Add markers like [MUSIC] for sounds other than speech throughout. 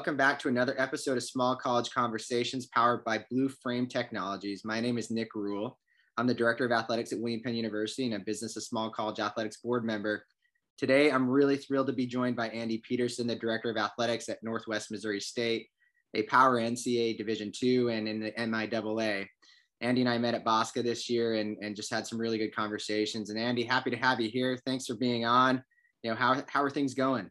Welcome back to another episode of Small College Conversations powered by Blue Frame Technologies. My name is Nick Rule. I'm the Director of Athletics at William Penn University and a Business of Small College Athletics Board member. Today, I'm really thrilled to be joined by Andy Peterson, the Director of Athletics at Northwest Missouri State, a power NCAA Division II and in the MIAA. Andy and I met at Bosca this year and, and just had some really good conversations. And Andy, happy to have you here. Thanks for being on. You know, how, how are things going?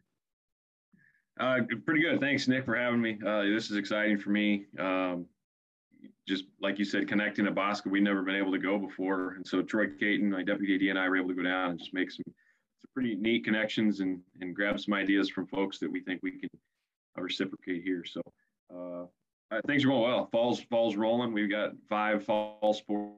Uh, pretty good. Thanks, Nick, for having me. Uh, this is exciting for me. Um, just like you said, connecting to Bosca, we've never been able to go before. And so Troy Caton, my deputy AD, and I were able to go down and just make some, some pretty neat connections and, and grab some ideas from folks that we think we can reciprocate here. So uh, things are going well. Fall's fall's rolling. We've got five fall sports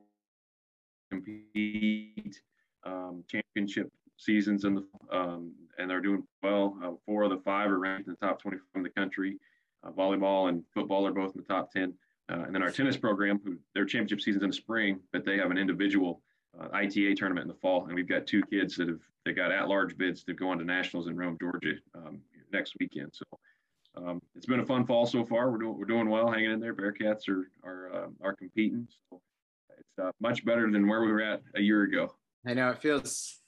compete um, championship seasons in the um, and they're doing well. Uh, four of the five are ranked in the top 20 in the country. Uh, volleyball and football are both in the top 10. Uh, and then our tennis program, who their championship season's in the spring, but they have an individual uh, ITA tournament in the fall, and we've got two kids that have they got at-large bids to go on to nationals in Rome, Georgia, um, next weekend. So um, it's been a fun fall so far. We're doing we're doing well, hanging in there. Bearcats are are uh, are competing. So it's much better than where we were at a year ago. I know it feels.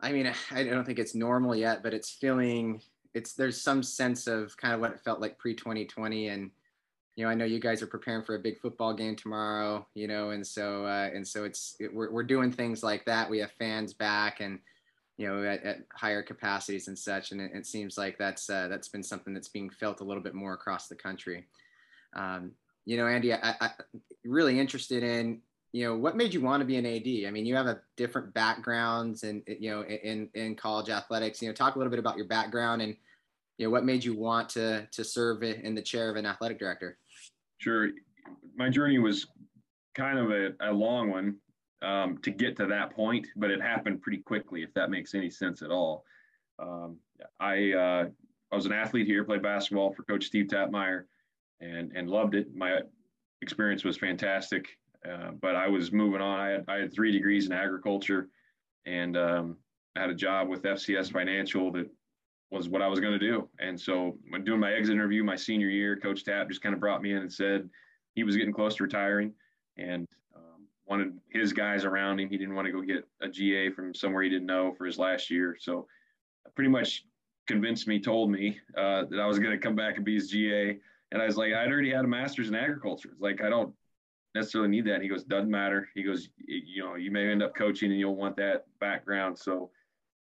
I mean, [SIGHS] I don't think it's normal yet, but it's feeling. It's there's some sense of kind of what it felt like pre 2020, and you know, I know you guys are preparing for a big football game tomorrow. You know, and so uh, and so it's it, we're we're doing things like that. We have fans back and you know, at, at higher capacities and such. And it, it seems like that's uh, that's been something that's being felt a little bit more across the country. Um, you know, Andy, I, I really interested in you know what made you want to be an AD. I mean, you have a different backgrounds and you know in in college athletics. You know, talk a little bit about your background and you know what made you want to to serve in the chair of an athletic director. Sure, my journey was kind of a, a long one um, to get to that point, but it happened pretty quickly, if that makes any sense at all. Um, I uh, I was an athlete here, played basketball for Coach Steve Tappmeyer, and and loved it. My experience was fantastic, uh, but I was moving on. I had I had three degrees in agriculture, and um, I had a job with FCS Financial that was what I was going to do. And so when doing my exit interview my senior year, Coach Tapp just kind of brought me in and said he was getting close to retiring, and wanted his guys around him. He didn't want to go get a GA from somewhere he didn't know for his last year. So pretty much convinced me, told me uh, that I was going to come back and be his GA. And I was like, I'd already had a master's in agriculture. It's like, I don't necessarily need that. He goes, doesn't matter. He goes, you know, you may end up coaching and you'll want that background. So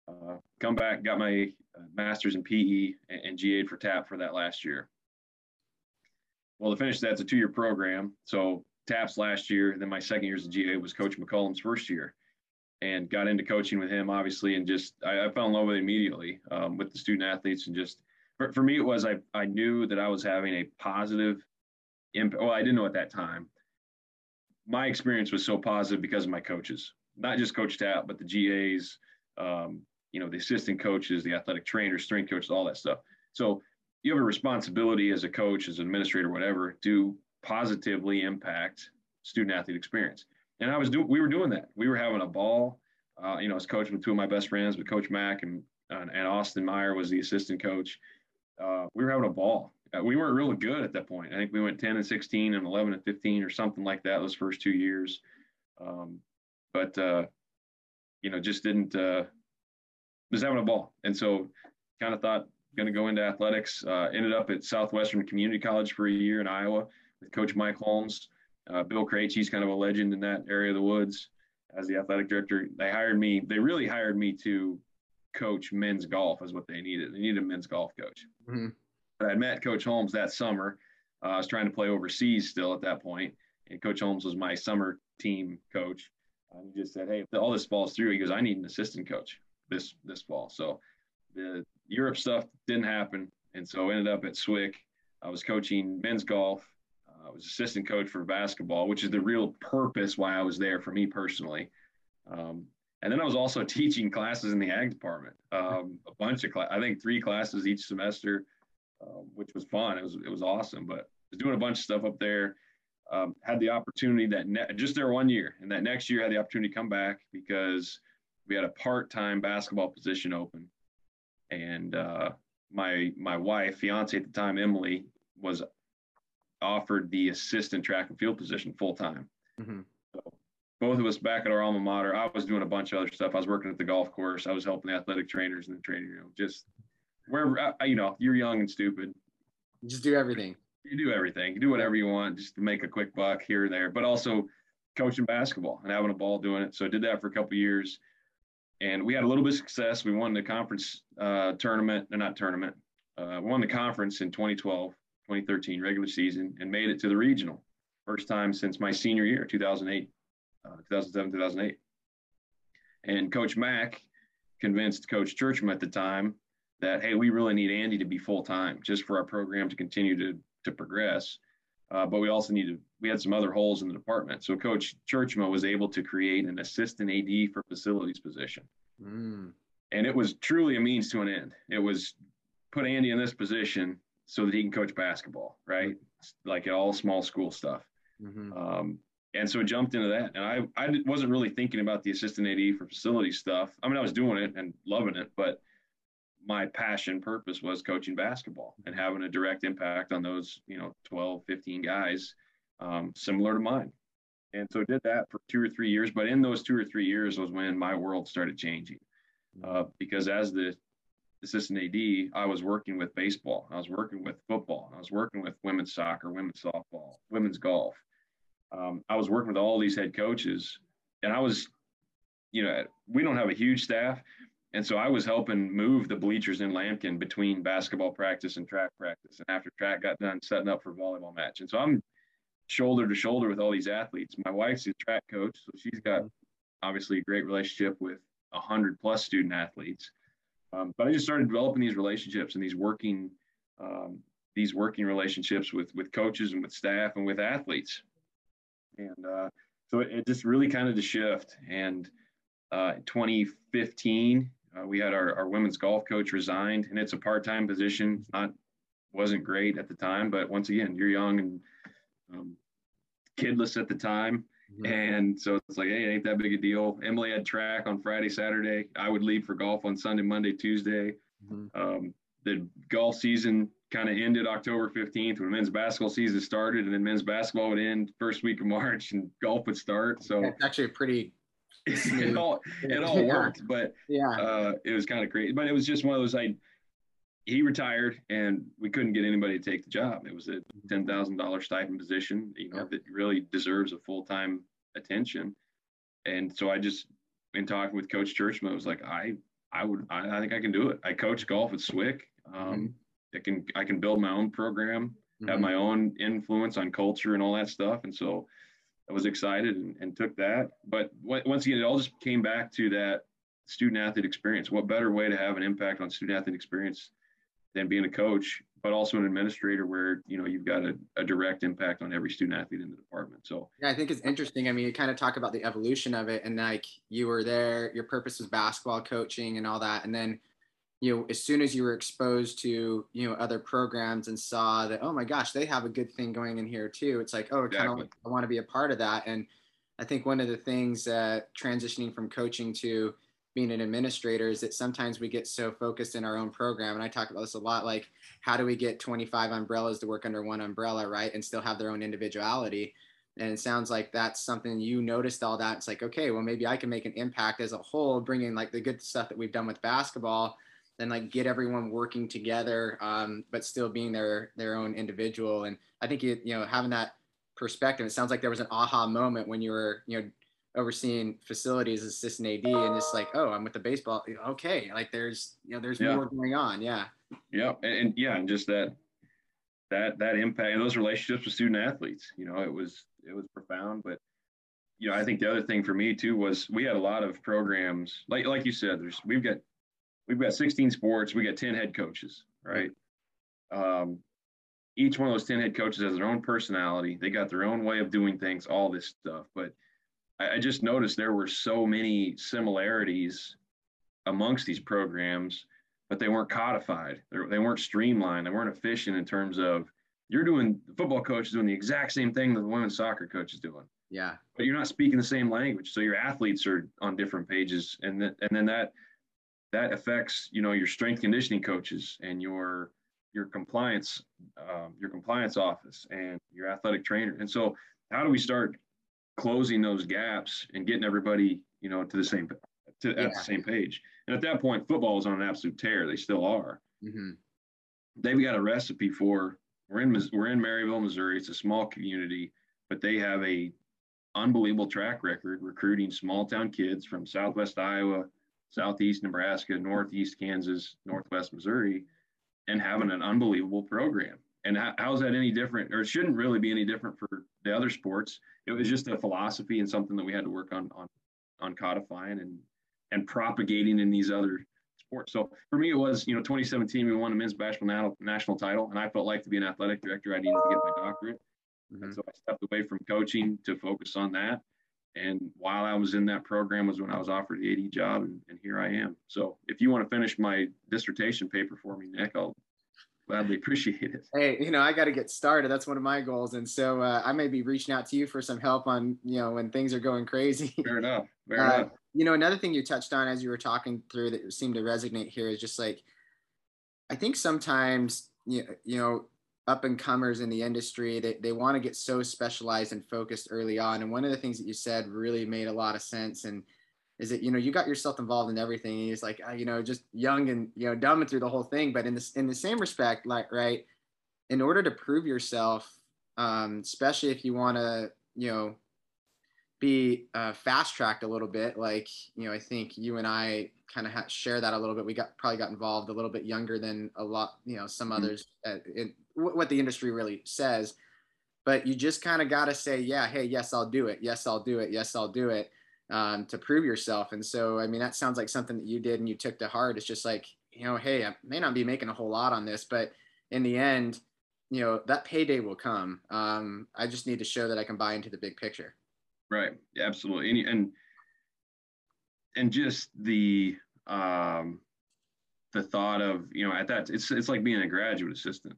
uh, come back, got my uh, master's in PE and, and GA'd for Tapp for that last year. Well, to finish that's a two-year program. So Tapp's last year. Then my second year as a GA was Coach McCollum's first year, and got into coaching with him obviously, and just I, I fell in love with it immediately um, with the student athletes, and just for, for me it was I I knew that I was having a positive impact. Well, I didn't know at that time. My experience was so positive because of my coaches, not just Coach Tapp, but the GAs, um, you know, the assistant coaches, the athletic trainers, strength coaches, all that stuff. So you have a responsibility as a coach, as an administrator, whatever, to positively impact student athlete experience. And I was doing, we were doing that. We were having a ball. Uh, you know, I was coaching with two of my best friends, with Coach Mack and and, and Austin Meyer was the assistant coach. Uh, we were having a ball. Uh, we weren't really good at that point. I think we went 10 and 16 and 11 and 15 or something like that those first two years. Um, but uh, you know, just didn't uh, was having a ball, and so kind of thought going to go into athletics. Uh, ended up at Southwestern Community College for a year in Iowa with Coach Mike Holmes. Uh, Bill He's kind of a legend in that area of the woods as the athletic director. They hired me. They really hired me to coach men's golf is what they needed. They needed a men's golf coach. Mm-hmm. I met Coach Holmes that summer. Uh, I was trying to play overseas still at that point, and Coach Holmes was my summer team coach. Uh, he just said, "Hey, all this falls through," he goes, "I need an assistant coach this this fall." So the Europe stuff didn't happen, and so ended up at SWIC. I was coaching men's golf I was assistant coach for basketball, which is the real purpose why I was there for me personally. Um, and then I was also [LAUGHS] teaching classes in the ag department, um, a bunch of I think three classes each semester, uh, which was fun. It was it was awesome. But I was doing a bunch of stuff up there. Um, had the opportunity that ne- just there one year, and that next year had the opportunity to come back because we had a part-time basketball position open, and uh, my my wife, fiance at the time, Emily, was offered the assistant track and field position full time. Mm-hmm. So both of us back at our alma mater. I was doing a bunch of other stuff. I was working at the golf course. I was helping the athletic trainers in the training room. Just wherever you know, you're young and stupid. Just do everything. You do everything. You do whatever you want just to make a quick buck here and there. But also coaching basketball and having a ball doing it. So I did that for a couple years, and we had a little bit of success. We won the conference uh, tournament, or not tournament. Uh, won the conference in 2012, 2013 regular season, and made it to the regional. First time since my senior year, 2008, uh, 2007, 2008. And Coach Mack convinced Coach Tjeerdsma at the time that hey, we really need Andy to be full time just for our program to continue to to progress. Uh, but we also needed we had some other holes in the department. So Coach Tjeerdsma was able to create an assistant AD for facilities position. Mm. And it was truly a means to an end. It was put Andy in this position so that he can coach basketball, right? Like all small school stuff. Mm-hmm. Um, and so I jumped into that. And I, I wasn't really thinking about the assistant AD for facility stuff. I mean, I was doing it and loving it, but my passion purpose was coaching basketball and having a direct impact on those, you know, 12, 15 guys um, similar to mine. And so did that for two or three years. But in those two or three years was when my world started changing. Uh, because as the assistant AD, I was working with baseball, I was working with football, I was working with women's soccer, women's softball, women's golf. Um, I was working with all these head coaches, and I was, you know, we don't have a huge staff, and so I was helping move the bleachers in Lamkin between basketball practice and track practice. And after track got done, setting up for volleyball match. And so I'm shoulder to shoulder with all these athletes. My wife's a track coach, so she's got obviously a great relationship with a hundred plus student athletes. Um, but I just started developing these relationships and these working um, these working relationships with with coaches and with staff and with athletes. And uh, so it, it, just really kind of the shift. And uh, 2015, uh, we had our, our women's golf coach resigned, and it's a part time position. Not wasn't great at the time, but once again, you're young and um, kidless at the time. Mm-hmm. And so it's like, hey, it ain't that big a deal. Emily had track on Friday, Saturday. I would leave for golf on Sunday, Monday, Tuesday. Mm-hmm. Um, the golf season kind of ended October 15th when men's basketball season started, and then men's basketball would end first week of March and golf would start. So it's actually a pretty [LAUGHS] [LAUGHS] it all it all worked, but yeah, uh, it was kind of crazy. But it was just one of those like he retired and we couldn't get anybody to take the job. It was a ten thousand dollar stipend position, you know, yep. that really deserves a full time attention. And so I just in talking with Coach Tjeerdsma, I was like, I I would I, I think I can do it. I coach golf at Swick. Um, mm-hmm. I can I can build my own program, mm-hmm. have my own influence on culture and all that stuff. And so I was excited and, and took that. But once again, it all just came back to that student athlete experience. What better way to have an impact on student athlete experience than being a coach, but also an administrator where, you know, you've got a, a direct impact on every student athlete in the department. So yeah, I think it's interesting. I mean, you kind of talk about the evolution of it and like you were there, your purpose was basketball coaching and all that. And then, you know, as soon as you were exposed to, you know, other programs and saw that, oh my gosh, they have a good thing going in here too. It's like, oh, exactly. kind of I want to be a part of that. And I think one of the things uh, transitioning from coaching to being an administrator is that sometimes we get so focused in our own program and i talk about this a lot like how do we get 25 umbrellas to work under one umbrella right and still have their own individuality and it sounds like that's something you noticed all that it's like okay well maybe i can make an impact as a whole bringing like the good stuff that we've done with basketball and like get everyone working together um, but still being their their own individual and i think you, you know having that perspective it sounds like there was an aha moment when you were you know overseeing facilities as assistant AD and just like, oh, I'm with the baseball. Okay, like there's you know there's yeah. more going on. Yeah. Yeah, and, and, yeah, and just that that that impact and those relationships with student athletes. You know, it was it was profound. But you know, I think the other thing for me too was we had a lot of programs like like you said. There's we've got we've got 16 sports. We got 10 head coaches, right? Um, each one of those 10 head coaches has their own personality. They got their own way of doing things, all this stuff. But I, I just noticed there were so many similarities amongst these programs, but they weren't codified. They're, they weren't streamlined. They weren't efficient in terms of you're doing the football coach is doing the exact same thing that the women's soccer coach is doing. Yeah. But you're not speaking the same language. So your athletes are on different pages. And, th- and then that that affects you know your strength conditioning coaches and your your compliance um, your compliance office and your athletic trainer. And so how do we start closing those gaps and getting everybody you know to the same to yeah. at the same page? And at that point football is on an absolute tear. They still are. Mm-hmm. they've got a recipe for we're in we're in maryville missouri. It's a small community but they have a unbelievable track record recruiting small town kids from southwest iowa southeast Nebraska, northeast Kansas, northwest Missouri, and having an unbelievable program. And how, how's that any different, or it shouldn't really be any different for the other sports? It was just a philosophy and something that we had to work on on on codifying and and propagating in these other sports. So for me, it was you know 2017 we won the men's basketball national title, and I felt like to be an athletic director, I needed to get my doctorate. Mm-hmm. And so I stepped away from coaching to focus on that. And while I was in that program was when I was offered the AD job, and, and here I am. So if you want to finish my dissertation paper for me, Nick, I'll gladly [LAUGHS] appreciate it. Hey, you know, I got to get started. That's one of my goals, and so uh, I may be reaching out to you for some help on, you know, when things are going crazy. [LAUGHS] Fair enough. Fair uh, enough. You know, another thing you touched on as you were talking through that seemed to resonate here is just like, I think sometimes, you you know, up and comers in the industry they, they want to get so specialized and focused early on and one of the things that you said really made a lot of sense and is that you know you got yourself involved in everything and it's like uh, you know just young and you know dumb through the whole thing but in this in the same respect like right in order to prove yourself um, especially if you want to you know be uh, fast tracked a little bit like you know i think you and i kind of ha- share that a little bit we got probably got involved a little bit younger than a lot you know some mm-hmm. others at, in, what the industry really says but you just kind of got to say yeah hey yes i'll do it. Yes i'll do it. Yes i'll do it um, to prove yourself. And so i mean that sounds like something that you did and you took to heart. It's just like you know hey i may not be making a whole lot on this but in the end you know that payday will come. Um, i just need to show that i can buy into the big picture. Right. Yeah, absolutely. And, and and just the um the thought of you know at that it's it's like being a graduate assistant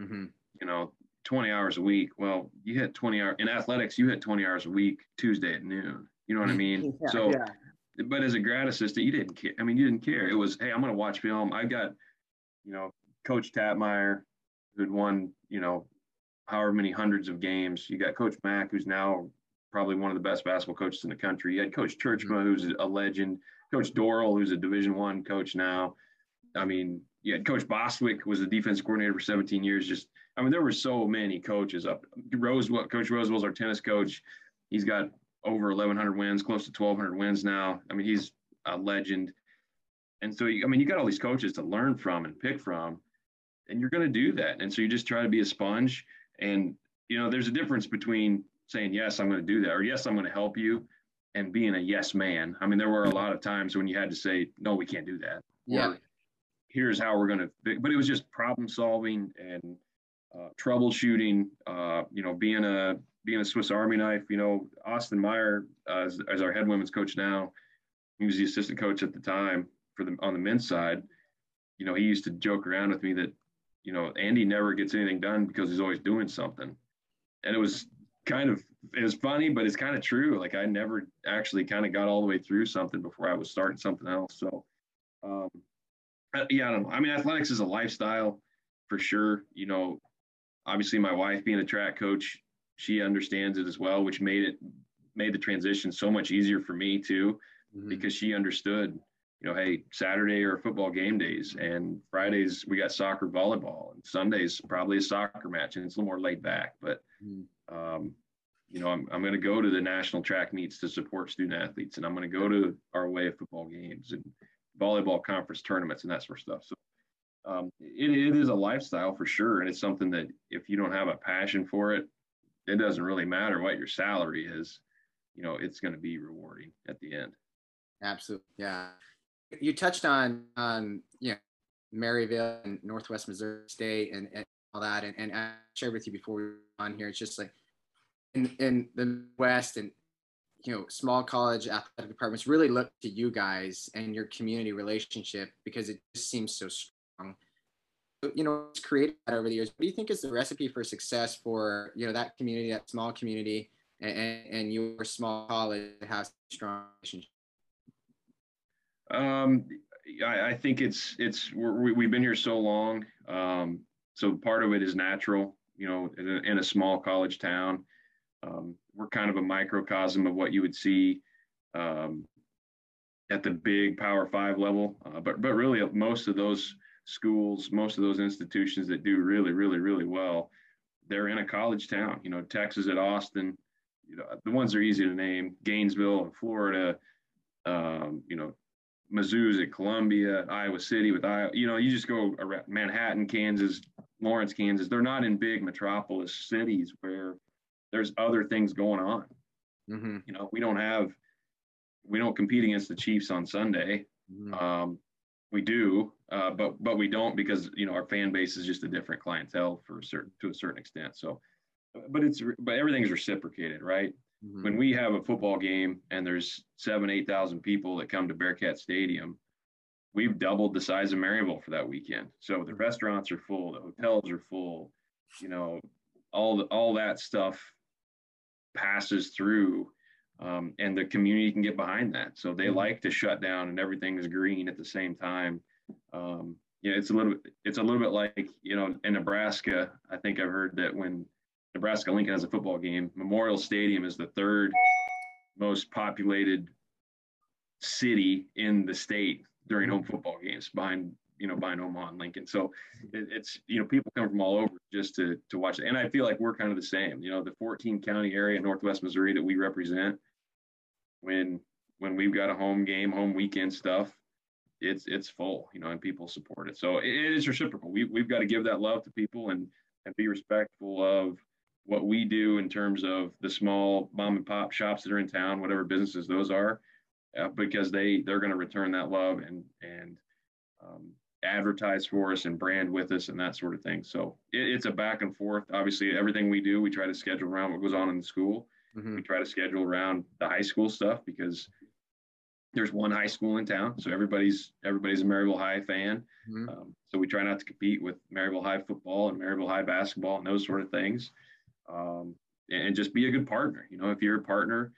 mm-hmm. you know 20 hours a week. Well you hit 20 hours in athletics you hit 20 hours a week tuesday at noon. You know what i [LAUGHS] mean? Yeah, so yeah. but as a grad assistant you didn't care. I mean you didn't care. It was hey i'm going to watch film. I've got you know coach tappmeyer who'd won you know however many hundreds of games. You got coach mack who's now probably one of the best basketball coaches in the country. You had coach tjeerdsma mm-hmm. who's a legend. Coach Dorrel, who's a division one coach now. I mean yeah, Coach Bostwick was the defense coordinator for 17 years. Just, I mean, there were so many coaches up. Rosewell, Coach Rosewell's our tennis coach. He's got over 1,100 wins, close to 1,200 wins now. I mean, he's a legend. And so, I mean, you got all these coaches to learn from and pick from, and you're going to do that. And so you just try to be a sponge. And, you know, there's a difference between saying, yes, I'm going to do that, or yes, I'm going to help you, and being a yes man. I mean, there were a lot of times when you had to say, no, we can't do that. Yeah. Or, here's how we're going to but it was just problem solving and uh, troubleshooting uh, you know being a being a swiss army knife you know austin meyer uh, as, as, our head women's coach now he was the assistant coach at the time for the on the men's side. You know he used to joke around with me that you know andy never gets anything done because he's always doing something. And it was kind of it was funny but it's kind of true. Like i never actually kind of got all the way through something before i was starting something else. So um, yeah, I don't know. I mean, athletics is a lifestyle for sure. You know, obviously my wife being a track coach, she understands it as well, which made it made the transition so much easier for me too, mm-hmm. because she understood, you know, hey, Saturday are football game days and Fridays we got soccer, volleyball, and Sundays probably a soccer match, and it's a little more laid back. But mm-hmm. um, you know, I'm I'm going to go to the national track meets to support student athletes, and I'm going to go to our away football games and volleyball conference tournaments and that sort of stuff. So um, it, it is a lifestyle for sure. And it's something that if you don't have a passion for it, it doesn't really matter what your salary is, you know, it's going to be rewarding at the end. Absolutely. Yeah. You touched on, um, you know, Maryville and Northwest Missouri State and, and all that. And, and I shared with you before we on here, it's just like in, in the West and you know small college athletic departments really look to you guys and your community relationship because it just seems so strong. You know it's created that over the years. What do you think is the recipe for success for you know that community that small community and, and your small college has strong relationship? Um I, I think it's it's we we've been here so long, um, so part of it is natural. You know, in a, in a small college town, um, we're kind of a microcosm of what you would see um, at the big Power Five level. Uh, but but really, most of those schools, most of those institutions that do really, really, really well, they're in a college town. You know, Texas at Austin. You know, the ones that are easy to name: Gainesville in Florida. Um, you know, Mizzou's at Columbia, Iowa City with Iowa. You know, you just go around Manhattan, Kansas, Lawrence, Kansas. They're not in big metropolis cities where there's other things going on. Mm-hmm. You know, we don't have, we don't compete against the Chiefs on Sunday. Mm-hmm. Um, we do, uh, but but we don't because you know our fan base is just a different clientele for a certain to a certain extent. So, but it's but everything is reciprocated, right? Mm-hmm. When we have a football game and there's seven eight thousand people that come to Bearcat Stadium, we've doubled the size of Maryville for that weekend. So the restaurants are full, the hotels are full, you know, all the, all that stuff passes through um, and the community can get behind that. So they mm-hmm. like to shut down and everything is green at the same time. Um, you know, it's a little bit, it's a little bit like, you know, in Nebraska, I think I've heard that when Nebraska Lincoln has a football game, Memorial Stadium is the third most populated city in the state during home football games behind you know behind Omaha and Lincoln. So it, it's you know people come from all over just to to watch it, and I feel like we're kind of the same. You know, the 14 county area, Northwest Missouri that we represent, when when we've got a home game, home weekend stuff, it's it's full. You know, and people support it. So it, it is reciprocal. We we've got to give that love to people and and be respectful of what we do in terms of the small mom and pop shops that are in town, whatever businesses those are, uh, because they they're going to return that love and and um, advertise for us and brand with us and that sort of thing. So it, it's a back and forth. Obviously, everything we do, we try to schedule around what goes on in the school. Mm-hmm. We try to schedule around the high school stuff because there's one high school in town, so everybody's everybody's a Maryville High fan. Mm-hmm. Um, so we try not to compete with Maryville High football and Maryville High basketball and those sort of things, um, and just be a good partner. You know, if you're a partner,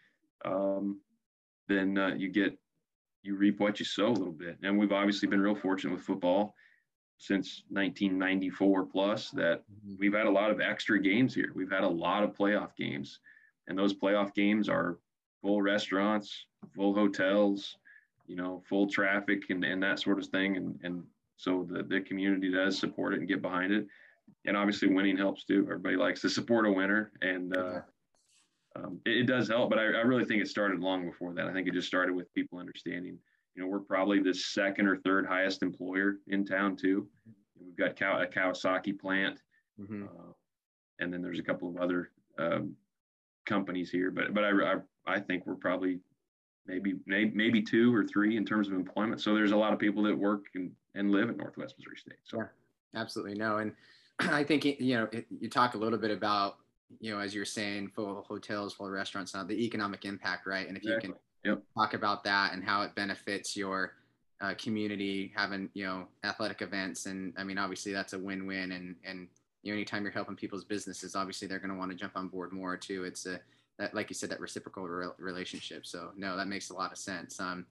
um, then uh, you get you reap what you sow a little bit. And we've obviously been real fortunate with football since 1994 plus that mm-hmm. we've had a lot of extra games here. We've had a lot of playoff games, and those playoff games are full restaurants, full hotels, you know, full traffic and, and that sort of thing. And, and so the, the community does support it and get behind it. And obviously winning helps too. Everybody likes to support a winner. And uh, um, it, it, does help, but I, I, really think it started long before that. I think it just started with people understanding. You know, we're probably the second or third highest employer in town too. We've got Cow- a Kawasaki plant, mm-hmm. uh, and then there's a couple of other um, companies here. But but I, I, I think we're probably maybe maybe two or three in terms of employment. So there's a lot of people that work and, and live in Northwest Missouri State. So yeah, absolutely no, and [CLEARS THROAT] I think you know you talk a little bit about you know, as you're saying, full hotels, full restaurants, now the economic impact, right? And if exactly. you can yep. talk about that and how it benefits your uh, community, having you know athletic events, and I mean, obviously that's a win-win. And and you know, anytime you're helping people's businesses, obviously they're going to want to jump on board more too. It's a that, like you said, that reciprocal re- relationship. So no, that makes a lot of sense. Um,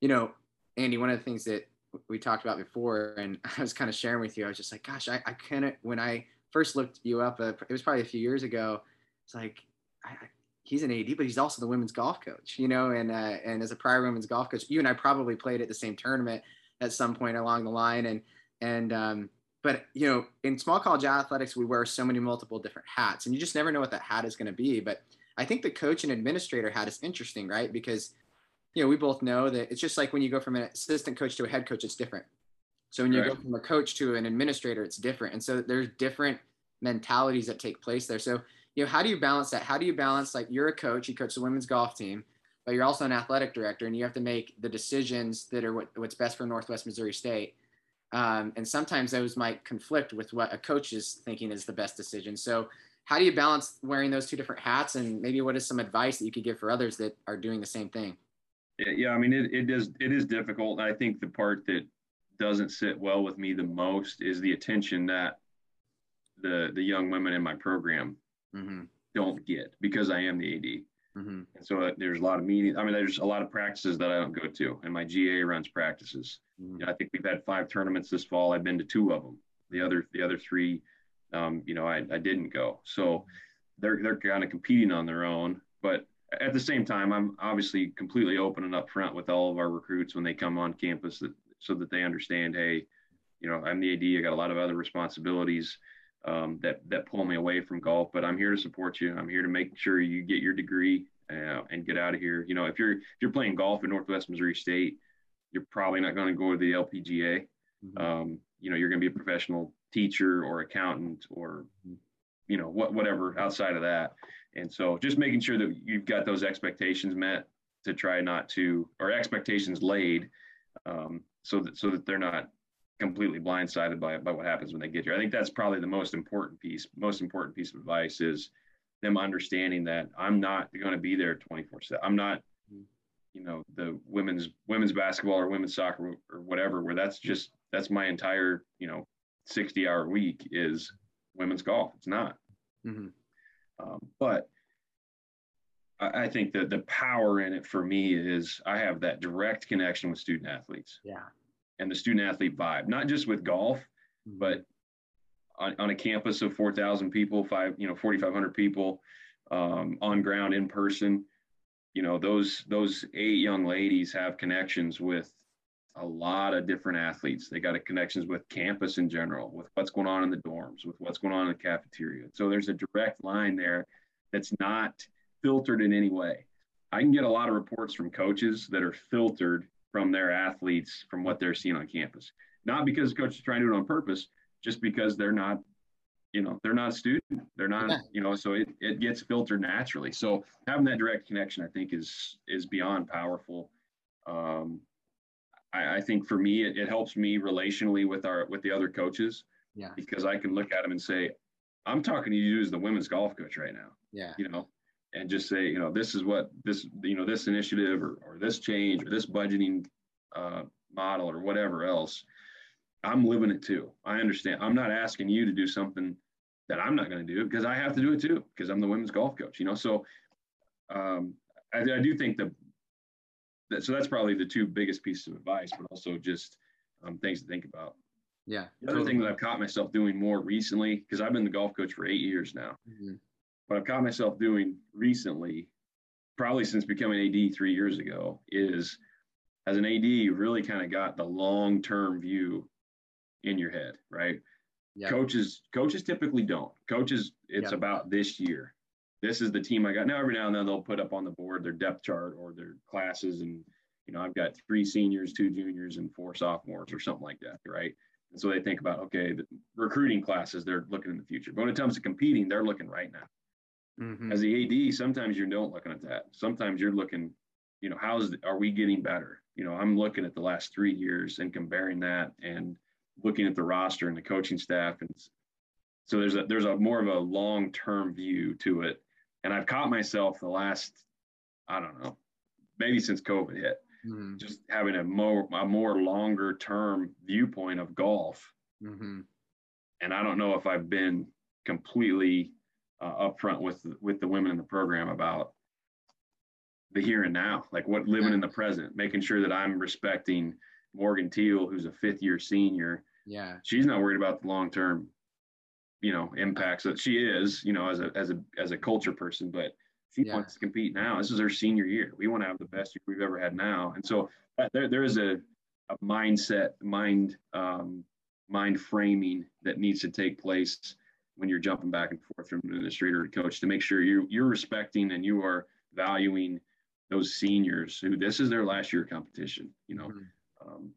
you know, Andy, one of the things that we talked about before, and [LAUGHS] I was kind of sharing with you, I was just like, gosh, I, I couldn't when I first looked you up, uh, it was probably a few years ago. It's like I, he's an AD, but he's also the women's golf coach, you know. And uh, and as a prior women's golf coach, you and I probably played at the same tournament at some point along the line. And and um, but you know, in small college athletics, we wear so many multiple different hats, and you just never know what that hat is going to be. But I think the coach and administrator hat is interesting, right? Because you know, we both know that it's just like when you go from an assistant coach to a head coach, it's different. So when you right. go from a coach to an administrator, it's different. And so there's different mentalities that take place there. So, you know, how do you balance that? How do you balance like you're a coach, you coach the women's golf team, but you're also an athletic director and you have to make the decisions that are what, what's best for Northwest Missouri State. Um, and sometimes those might conflict with what a coach is thinking is the best decision. So, how do you balance wearing those two different hats? And maybe what is some advice that you could give for others that are doing the same thing? Yeah, I mean, it, it is it is difficult. I think the part that doesn't sit well with me the most is the attention that the the young women in my program mm-hmm. don't get because I am the AD. Mm-hmm. And so uh, there's a lot of meetings. I mean, there's a lot of practices that I don't go to, and my GA runs practices. Mm-hmm. You know, I think we've had five tournaments this fall. I've been to two of them. The other, the other three, um, you know, I, I didn't go. So they're they're kind of competing on their own. But at the same time, I'm obviously completely open and upfront with all of our recruits when they come on campus, that so that they understand, hey, you know, I'm the AD. I got a lot of other responsibilities um, that that pull me away from golf. But I'm here to support you. I'm here to make sure you get your degree uh, and get out of here. You know, if you're if you're playing golf at Northwest Missouri State, you're probably not going to go to the LPGA. Mm-hmm. Um, you know, you're going to be a professional teacher or accountant or you know what whatever outside of that. And so just making sure that you've got those expectations met to try not to or expectations laid um, so that so that they're not completely blindsided by, by what happens when they get here. I think that's probably the most important piece. Most important piece of advice is them understanding that I'm not going to be there 24 seven. I'm not, you know, the women's women's basketball or women's soccer or whatever, where that's just, that's my entire, you know, 60 hour week is women's golf. It's not. Mm-hmm. Um, but I, think that the power in it for me is I have that direct connection with student athletes. Yeah and the student athlete vibe, not just with golf, mm-hmm. but on, on a campus of 4,000 people, five, you know, 4,500 people um, on ground in person. You know, those those eight young ladies have connections with a lot of different athletes. They got connections with campus in general, with what's going on in the dorms, with what's going on in the cafeteria. So there's a direct line there that's not filtered in any way. I can get a lot of reports from coaches that are filtered from their athletes from what they're seeing on campus. Not because the coach is trying to do it on purpose, just because they're not, you know, they're not a student. They're not, yeah. you know, so it, it gets filtered naturally. So having that direct connection, I think, is is beyond powerful. Um, I, I think for me, it, it helps me relationally with our with the other coaches. Yeah. Because I can look at them and say, I'm talking to you as the women's golf coach right now. Yeah. You know, and just say, you know, this is what this, you know, this initiative or, or this change or this budgeting uh, model or whatever else, I'm living it too. I understand. I'm not asking you to do something that I'm not going to do because I have to do it too because I'm the women's golf coach, you know. So um, I, I do think that, that, so that's probably the two biggest pieces of advice, but also just um, things to think about. Yeah. The other totally. thing that I've caught myself doing more recently, because I've been the golf coach for eight years now. Mm-hmm what I've caught myself doing recently, probably since becoming AD three years ago, is as an AD, you really kind of got the long term view in your head, right? Yep. Coaches, coaches typically don't. Coaches, it's yep. about this year. This is the team I got. Now every now and then they'll put up on the board their depth chart or their classes, and you know I've got three seniors, two juniors, and four sophomores or something like that, right? And so they think about okay, the recruiting classes they're looking in the future, but when it comes to competing, they're looking right now. Mm-hmm. As the AD, sometimes you don't looking at that. Sometimes you're looking, you know, how's are we getting better? You know, I'm looking at the last three years and comparing that and looking at the roster and the coaching staff, and so there's a there's a more of a long term view to it. And I've caught myself the last, I don't know, maybe since COVID hit, mm-hmm. just having a more a more longer term viewpoint of golf. Mm-hmm. And I don't know if I've been completely uh, upfront with with the women in the program about the here and now, like what living in the present, making sure that I'm respecting Morgan Teal, who's a fifth year senior. Yeah, she's not worried about the long term, you know, impacts that she is, you know, as a as a as a culture person, but she yeah. wants to compete now. This is her senior year. We want to have the best year we've ever had now, and so there there is a, a mindset, mind um, mind framing that needs to take place when you're jumping back and forth from administrator to coach to make sure you you're respecting and you are valuing those seniors who this is their last year competition. You know, mm-hmm. um,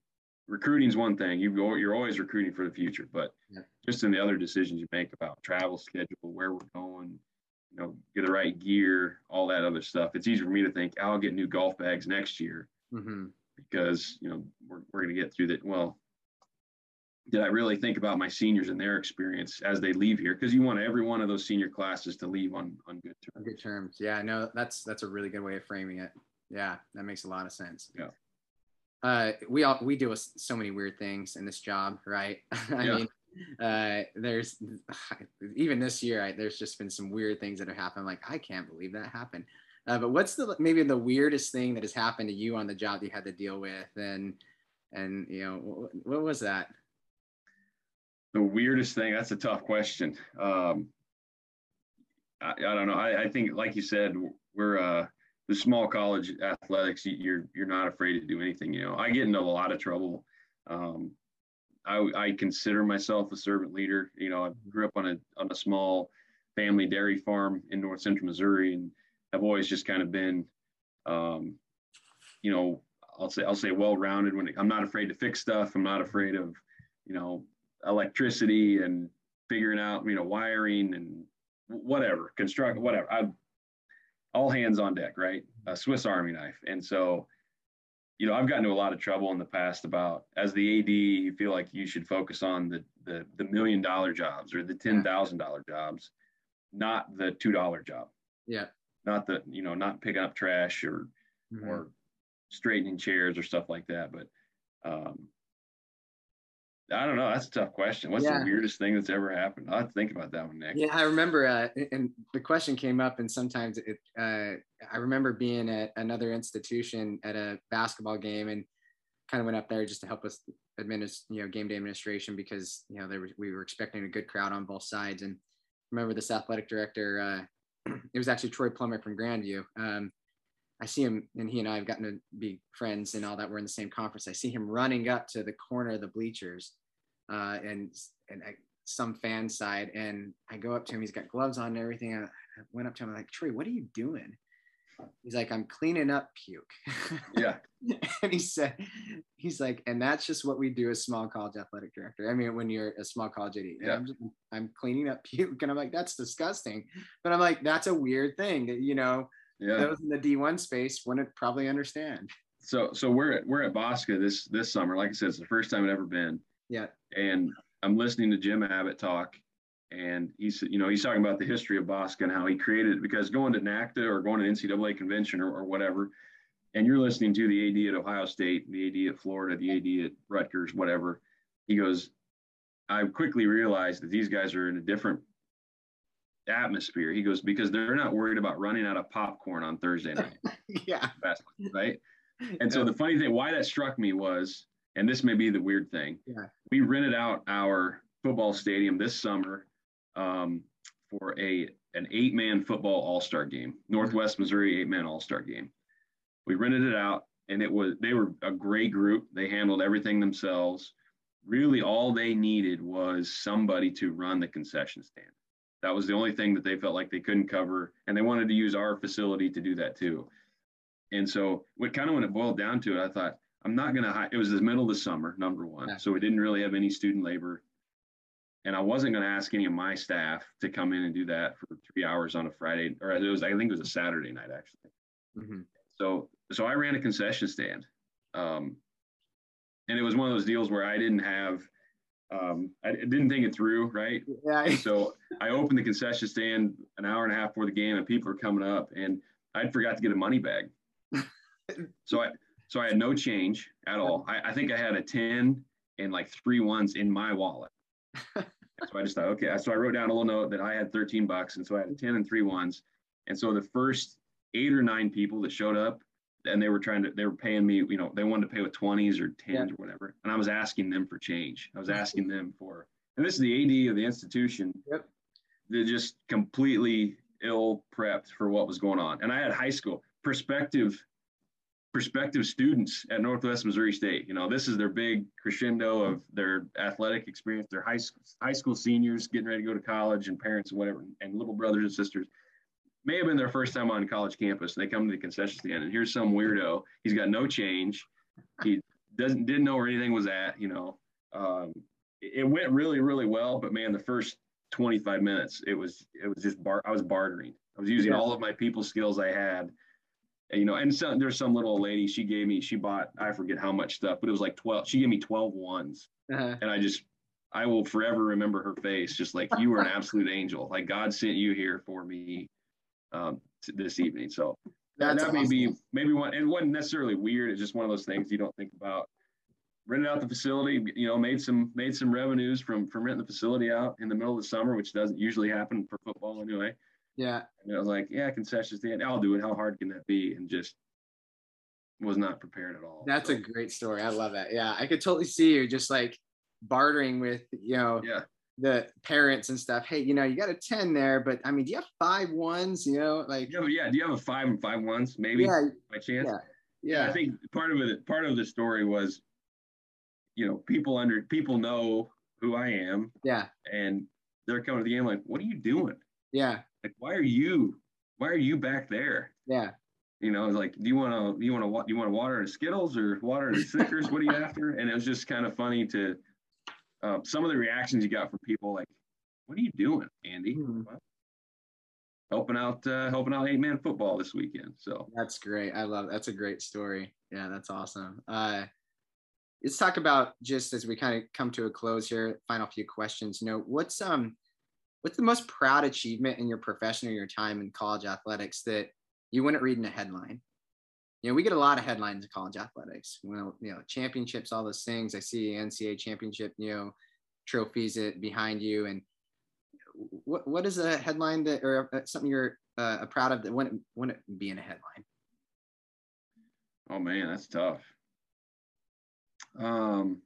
recruiting is one thing. You go, you're always recruiting for the future, but yeah. just in the other decisions you make about travel schedule, where we're going, you know, get the right gear, all that other stuff. It's easy for me to think I'll get new golf bags next year mm-hmm. because you know we're we're going to get through that. Well, did I really think about my seniors and their experience as they leave here? Because you want every one of those senior classes to leave on on good terms. Good terms. Yeah, no, that's that's a really good way of framing it. Yeah, that makes a lot of sense. Yeah. Uh, we all we do so many weird things in this job, right? [LAUGHS] I yeah. mean, uh, there's [SIGHS] even this year, I, there's just been some weird things that have happened. Like I can't believe that happened. Uh, but what's the maybe the weirdest thing that has happened to you on the job that you had to deal with, and and you know what, what was that? The weirdest thing. That's a tough question. Um, I, I, don't know. I, I, think, like you said, we're uh, the small college athletics. You're you're not afraid to do anything. You know, I get into a lot of trouble. Um, I, I consider myself a servant leader. You know, I grew up on a on a small family dairy farm in north central Missouri, and I've always just kind of been, um, you know, I'll say I'll say well rounded. When it, I'm not afraid to fix stuff, I'm not afraid of, you know, electricity and figuring out you know wiring and whatever construct whatever. I all hands on deck, right? A Swiss Army knife, and so you know, I've gotten into a lot of trouble in the past about as the AD, you feel like you should focus on the the, the million dollar jobs or the ten thousand dollar jobs, not the two dollar job. Yeah. Not the you know not picking up trash or mm-hmm. or straightening chairs or stuff like that, but um, I don't know. That's a tough question. What's yeah. the weirdest thing that's ever happened? I'll have to think about that one, Nick. Yeah, I remember, uh, and the question came up, and sometimes it. Uh, I remember being at another institution at a basketball game, and kind of went up there just to help us administer, you know, game day administration because you know there we were expecting a good crowd on both sides. And remember this athletic director. Uh, [CLEARS THROAT] it was actually Troy Plummer from Grandview. Um, I see him, and he and I have gotten to be friends and all that. We're in the same conference. I see him running up to the corner of the bleachers, uh, and and I, some fan side, and I go up to him. He's got gloves on and everything. I, I went up to him I'm like, Troy, what are you doing? He's like, I'm cleaning up puke. [LAUGHS] Yeah. and he said, he's like, and that's just what we do as small college athletic director. I mean, when you're a small college yeah. I'm, just, I'm cleaning up puke, and I'm like, that's disgusting. But I'm like, that's a weird thing that you know yeah. those in the D1 space wouldn't probably understand. So so we're at we're at Bosca this this summer. Like I said, it's the first time I've ever been. Yeah. And I'm listening to Jim Abbott talk, and he's you know he's talking about the history of Bosca and how he created it because going to NACDA or going to NCAA convention or, or whatever, and you're listening to the AD at Ohio State, the AD at Florida, the AD at Rutgers, whatever. He goes, I quickly realized that these guys are in a different atmosphere. He goes, because they're not worried about running out of popcorn on Thursday night. [LAUGHS] yeah. Right. [LAUGHS] And so the funny thing, why that struck me was, and this may be the weird thing, yeah. we rented out our football stadium this summer um, for a an eight man football all star game, Northwest Missouri eight man all star game. We rented it out, and it was they were a great group. They handled everything themselves. Really, all they needed was somebody to run the concession stand. That was the only thing that they felt like they couldn't cover, and they wanted to use our facility to do that too. And so, what kind of when it boiled down to it, I thought I'm not going to. It was the middle of the summer, number one, so we didn't really have any student labor, and I wasn't going to ask any of my staff to come in and do that for three hours on a Friday, or it was I think it was a Saturday night actually. Mm-hmm. So so I ran a concession stand, um, and it was one of those deals where I didn't have um, I didn't think it through, right? Yeah. so I opened the concession stand an hour and a half before the game, and people are coming up, and I forgot to get a money bag. [LAUGHS] so I so I had no change at all. I, I, think I had a ten and like three ones in my wallet. so I just thought, okay. So I wrote down a little note that I had 13 bucks, and so I had a 10 and three ones. And so the first eight or nine people that showed up, and they were trying to they were paying me you know they wanted to pay with 20s or 10s yeah. or whatever. And i was asking them for change. I was asking them for and this is the ad of the institution. Yep. they're just completely ill prepped for what was going on. And i had high school prospective prospective students at northwest missouri state. You know this is their big crescendo of their athletic experience. Their high school high school seniors getting ready to go to college and parents and whatever and little brothers and sisters may have been their first time on college campus. And they come to the concession stand, and here's some weirdo. He's got no change. He doesn't didn't know where anything was at. You know, um, it, it went really really well. But man, the first 25 minutes, it was it was just bar. I was bartering. I was using yeah. all of my people skills I had. And, you know, and so, there's some little lady. She gave me. She bought. I forget how much stuff, but it was like 12. She gave me 12 ones, uh-huh. and I just I will forever remember her face, just like you were an absolute angel. Like God sent you here for me um, this evening. So That's that may awesome. be maybe one. It wasn't necessarily weird. It's just one of those things you don't think about. Rented out the facility, you know, made some made some revenues from from renting the facility out in the middle of the summer, which doesn't usually happen for football anyway. Yeah. And I was like, yeah, concession stand. I'll do it. How hard can that be? And just was not prepared at all. That's so. a great story. I love that. Yeah, I could totally see you just like bartering with you know yeah. The parents and stuff. Hey, you know, you got a ten there, but I mean, do you have five ones? You know, like yeah, yeah. Do you have a five and five ones? Maybe yeah, by chance. Yeah. Yeah. I think part of it, part of the story was, you know, people under people know who I am. Yeah. And they're coming to the game like, what are you doing? Yeah. Like, why are you, why are you back there? Yeah. You know, like, do you want to, you want to, you want to water and Skittles or water and Snickers? what are you after? And it was just kind of funny to, uh, some of the reactions you got from people like, what are you doing, Andy? Mm-hmm. helping out, uh, helping out eight man football this weekend. So that's great. I love, that's a great story. Yeah, that's awesome. Uh, let's talk about just as we kind of come to a close here, final few questions. You know, what's, um, what's the most proud achievement in your profession or your time in college athletics that you wouldn't read in a headline. You know, we get a lot of headlines in college athletics. You know, you know, championships, all those things. I see NCAA championship, you know, trophies it behind you. And what what is a headline that or uh, something you're uh, proud of that wouldn't wouldn't be in a headline? Oh man, that's tough. Um,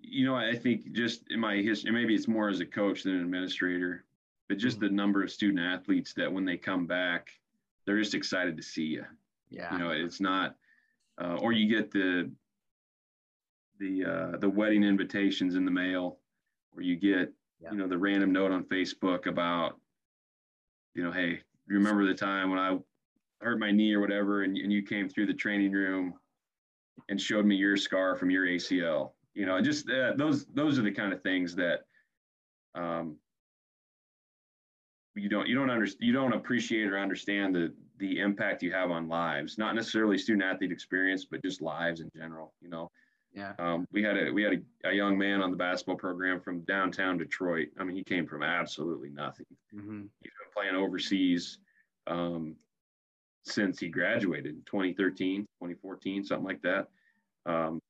you know, I think just in my history, maybe it's more as a coach than an administrator, but just mm-hmm. the number of student athletes that when they come back, they're just excited to see you. Yeah. You know, it's not, uh, or you get the, the, uh, the wedding invitations in the mail, or you get, yeah. you know, the random note on Facebook about, you know, hey, remember the time when I hurt my knee or whatever, and, and you came through the training room and showed me your scar from your ACL you know, just uh, those those are the kind of things that um, you don't you don't understand you don't appreciate or understand the the impact you have on lives, not necessarily student athlete experience, but just lives in general. You know, yeah. Um, we had a we had a, a, young man on the basketball program from downtown Detroit. I mean, he came from absolutely nothing. Mm-hmm. He's been playing overseas um, since he graduated 2013, 2014, something like that. Um,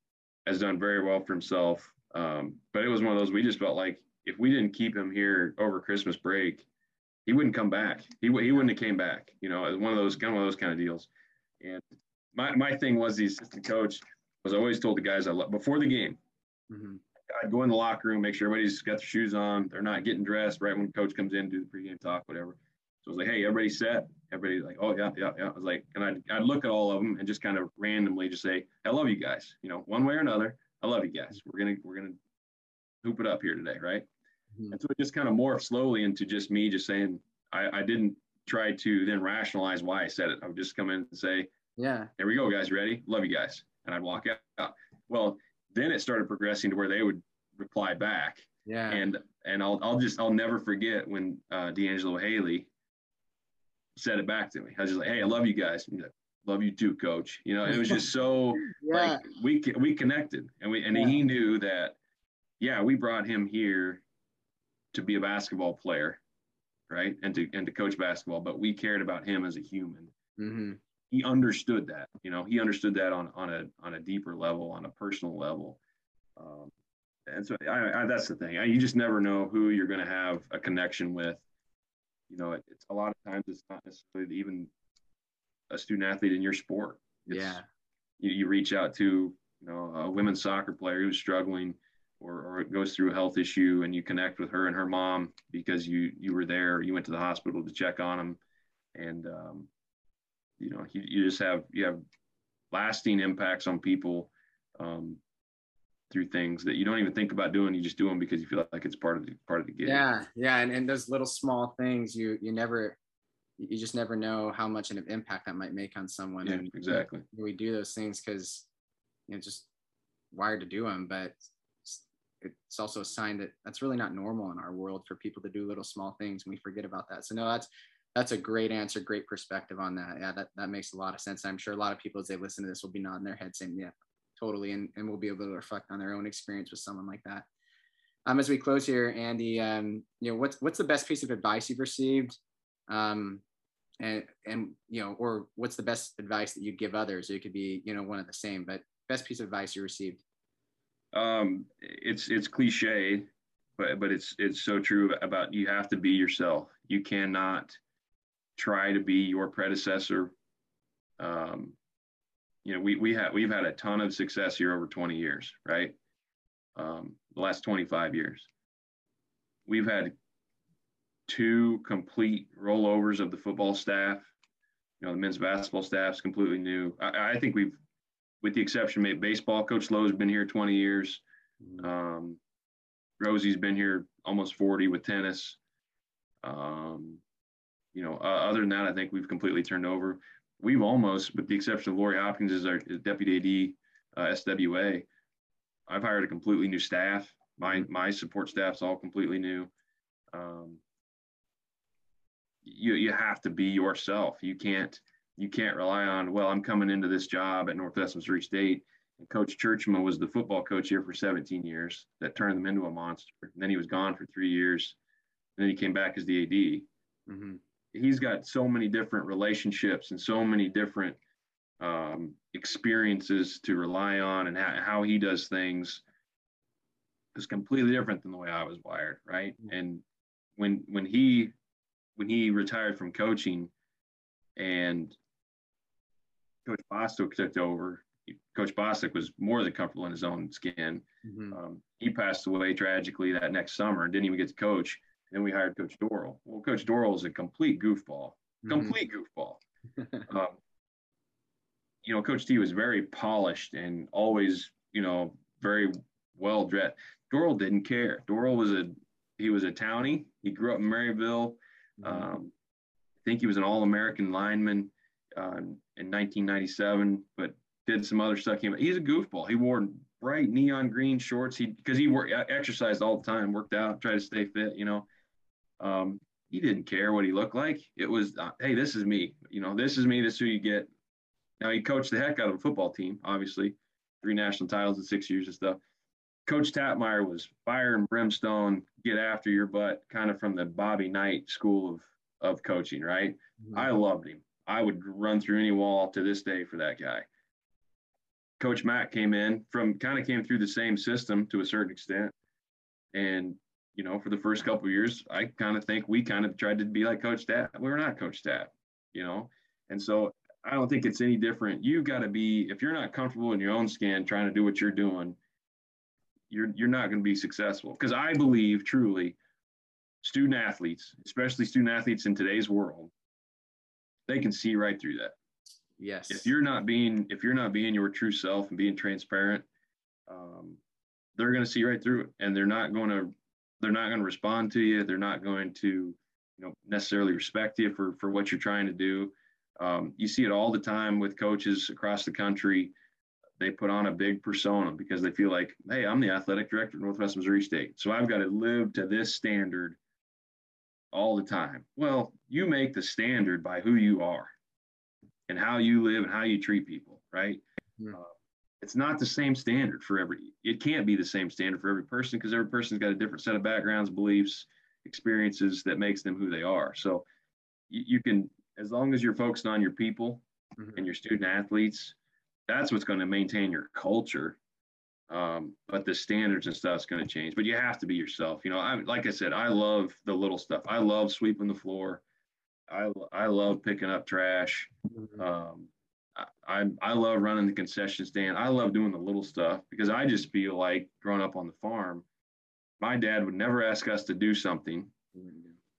has done very well for himself. Um, but it was one of those we just felt like if we didn't keep him here over Christmas break, he wouldn't come back. He he wouldn't have came back. You know, one of those kind of one of those kind of deals. And my my thing was the assistant coach was always told the guys I love before the game. Mm-hmm. I'd go in the locker room, make sure everybody's got their shoes on. They're not getting dressed right when coach comes in, do the pregame talk, whatever. So I was like, hey, everybody set. Everybody's like, oh yeah, yeah, yeah. I was like, and I'd, I'd look at all of them and just kind of randomly just say, I love you guys. You know, one way or another, I love you guys. We're gonna we're gonna hoop it up here today, right? Mm-hmm. And so it just kind of morphed slowly into just me just saying I, I didn't try to then rationalize why I said it. I would just come in and say, yeah, here we go, guys. Ready? Love you guys. And I'd walk out. Well, then it started progressing to where they would reply back. Yeah. And and I'll I'll just I'll never forget when uh, DeAngelo Haley said it back to me. I was just like, hey, I love you guys. Like, love you too, coach. You know, it was just so [LAUGHS] yeah. like we we connected, and we and yeah. he knew that. Yeah, we brought him here to be a basketball player, right, and to and to coach basketball, but we cared about him as a human. Mm-hmm. He understood that. You know, he understood that on on a on a deeper level, on a personal level. Um, and so I, I, that's the thing. I, you just never know who you're going to have a connection with you know, it, it's a lot of times it's not necessarily even a student athlete in your sport. It's, yeah. You, you reach out to, you know, a women's soccer player who's struggling or, or it goes through a health issue and you connect with her and her mom because you, you were there, you went to the hospital to check on them. And, um, you know, you, you just have, you have lasting impacts on people. Um, through things that you don't even think about doing. You just do them because you feel like it's part of the part of the game. Yeah, yeah, and, and those little small things you you never you just never know how much of an impact that might make on someone. Yeah, and exactly. We do those things because you know just wired to do them, but it's also a sign that that's really not normal in our world for people to do little small things and we forget about that. So no, that's that's a great answer, great perspective on that. Yeah, that, that makes a lot of sense. I'm sure a lot of people as they listen to this will be nodding their head saying, yeah, totally and, and will be able to reflect on their own experience with someone like that um, as we close here andy um, you know what's what's the best piece of advice you've received um, and and you know or what's the best advice that you'd give others it could be you know one of the same but best piece of advice you received um, it's it's cliche but but it's it's so true about you have to be yourself. You cannot try to be your predecessor. Um, you know, we we have we've had a ton of success here over 20 years, right? Um, the last 25 years. We've had two complete rollovers of the football staff. You know, the men's basketball staff's completely new. I, I think we've, with the exception made baseball, Coach Lowe's been here 20 years. Mm-hmm. Um, Rosie's been here almost 40 with tennis. Um, you know, uh, other than that, I think we've completely turned over. We've almost, with the exception of Lori Hopkins as our deputy AD, uh, SWA, I've hired a completely new staff. My my support staff's all completely new. Um, you you have to be yourself. You can't you can't rely on well I'm coming into this job at Northwest Missouri State and Coach Tjeerdsma was the football coach here for 17 years that turned them into a monster. And then he was gone for three years. And then he came back as the AD. Mm-hmm. He's got so many different relationships and so many different um, experiences to rely on and ha- how he does things is completely different than the way I was wired, right? Mm-hmm. And when when he when he retired from coaching and Coach Bostwick took over, Coach Bostwick was more than comfortable in his own skin. Mm-hmm. Um, he passed away tragically that next summer and didn't even get to coach. And then we hired Coach Dorrel. Well, Coach Dorrel is a complete goofball, mm-hmm. complete goofball. [LAUGHS] um, you know, Coach T was very polished and always, you know, very well dressed. Dorrel didn't care. Dorrel was a he was a townie. He grew up in Maryville. Mm-hmm. Um, I think he was an All American lineman uh, in 1997, but did some other stuff. He's a goofball. He wore bright neon green shorts. He because he worked exercised all the time, worked out, tried to stay fit. You know, um, he didn't care what he looked like. It was, uh, hey, this is me. You know, this is me. This is who you get. Now he coached the heck out of a football team, obviously, three national titles in six years and stuff. Coach Tappmeyer was fire and brimstone, get after your butt, kind of from the Bobby Knight school of of coaching, right? Mm-hmm. I loved him. I would run through any wall to this day for that guy. Coach Mack came in from kind of came through the same system to a certain extent. And, you know, for the first couple years, I kind of think we kind of tried to be like Coach Tapp. We were not Coach Tapp, you know. And so I don't think it's any different. You've got to be, if you're not comfortable in your own skin trying to do what you're doing, you're you're not going to be successful. Because I believe truly, student athletes, especially student athletes in today's world, they can see right through that. Yes. If you're not being if you're not being your true self and being transparent, um, they're going to see right through it, and they're not going to they're not going to respond to you. They're not going to you know necessarily respect you for for what you're trying to do. Um, you see it all the time with coaches across the country. They put on a big persona because they feel like, hey, I'm the athletic director of Northwest Missouri State. So I've got to live to this standard all the time. Well, you make the standard by who you are and how you live and how you treat people, right? Mm-hmm. Uh, it's not the same standard for every, it can't be the same standard for every person because every person's got a different set of backgrounds, beliefs, experiences that makes them who they are. So you, you can as long as you're focused on your people mm-hmm. and your student athletes, that's what's going to maintain your culture. Um, but the standards and stuff is going to change. But you have to be yourself. You know, I like I said, I love the little stuff. I love sweeping the floor. I I love picking up trash. Mm-hmm. Um, I, I love running the concession stand. I love doing the little stuff because I just feel like growing up on the farm, my dad would never ask us to do something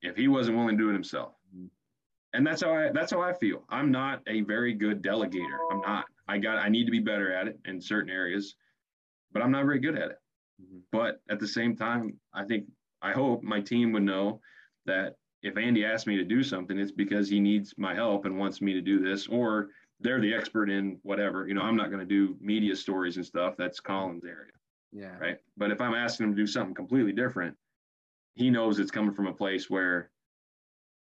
if he wasn't willing to do it himself. And that's how I that's how I feel. I'm not a very good delegator. I'm not. I got I need to be better at it in certain areas, but I'm not very good at it. Mm-hmm. But at the same time, I think I hope my team would know that if Andy asks me to do something, it's because he needs my help and wants me to do this, or they're the expert in whatever. You know, I'm not going to do media stories and stuff. That's Colin's area. Yeah. Right. But if I'm asking him to do something completely different, he knows it's coming from a place where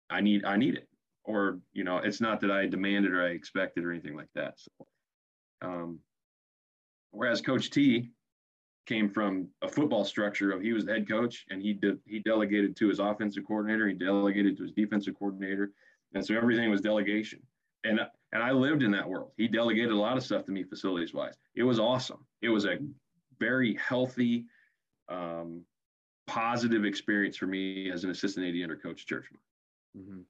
I need I need it or you know it's not that i demanded or i expected or anything like that so um, whereas coach t came from a football structure of he was the head coach and he did he delegated to his offensive coordinator he delegated to his defensive coordinator. And so everything was delegation. And and i lived in that world. He delegated a lot of stuff to me facilities wise it was awesome. It was a very healthy um, positive experience for me as an assistant AD under Coach Tjeerdsma. Mm-hmm.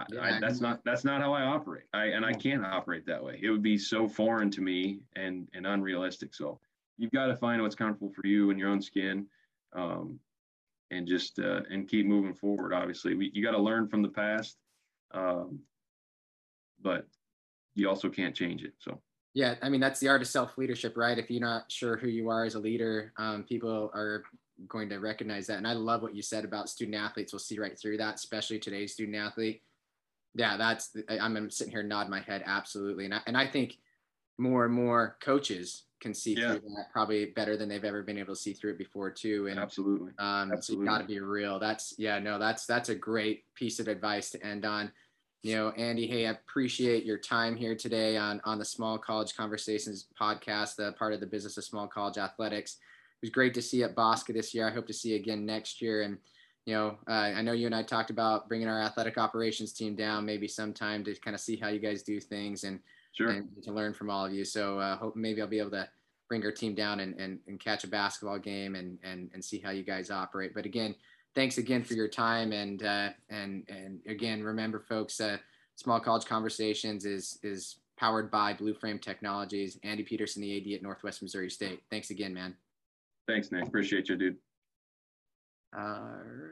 I, yeah, I, that's not that's not how I operate. I and I can't operate that way. It would be so foreign to me and and unrealistic. So you've got to find what's comfortable for you and your own skin, um, and just uh, and keep moving forward. Obviously, we, you got to learn from the past, um, but you also can't change it. So. Yeah, I mean that's the art of self leadership, right? If you're not sure who you are as a leader, um, people are going to recognize that. And I love what you said about student athletes. We'll see right through that, especially today's student athlete. Yeah, that's I'm sitting here nodding my head absolutely, and I, and I think more and more coaches can see yeah. through that probably better than they've ever been able to see through it before too. And absolutely, um, absolutely. so got to be real. That's yeah, no, that's that's a great piece of advice to end on. You know, Andy, hey, I appreciate your time here today on on the Small College Conversations podcast, the part of the business of small college athletics. It was great to see you at Bosca this year. I hope to see you again next year. And you know, uh, I know you and I talked about bringing our athletic operations team down maybe sometime to kind of see how you guys do things and, sure. and to learn from all of you. So uh, hope maybe I'll be able to bring our team down and, and, and catch a basketball game and, and, and see how you guys operate. But again, thanks again for your time. And, uh, and, and again, remember folks, uh, small college conversations is, is powered by Blue Frame Technologies, Andy Peterson, the AD at Northwest Missouri State. Thanks again, man. Thanks, Nick. Appreciate you, dude. Uh,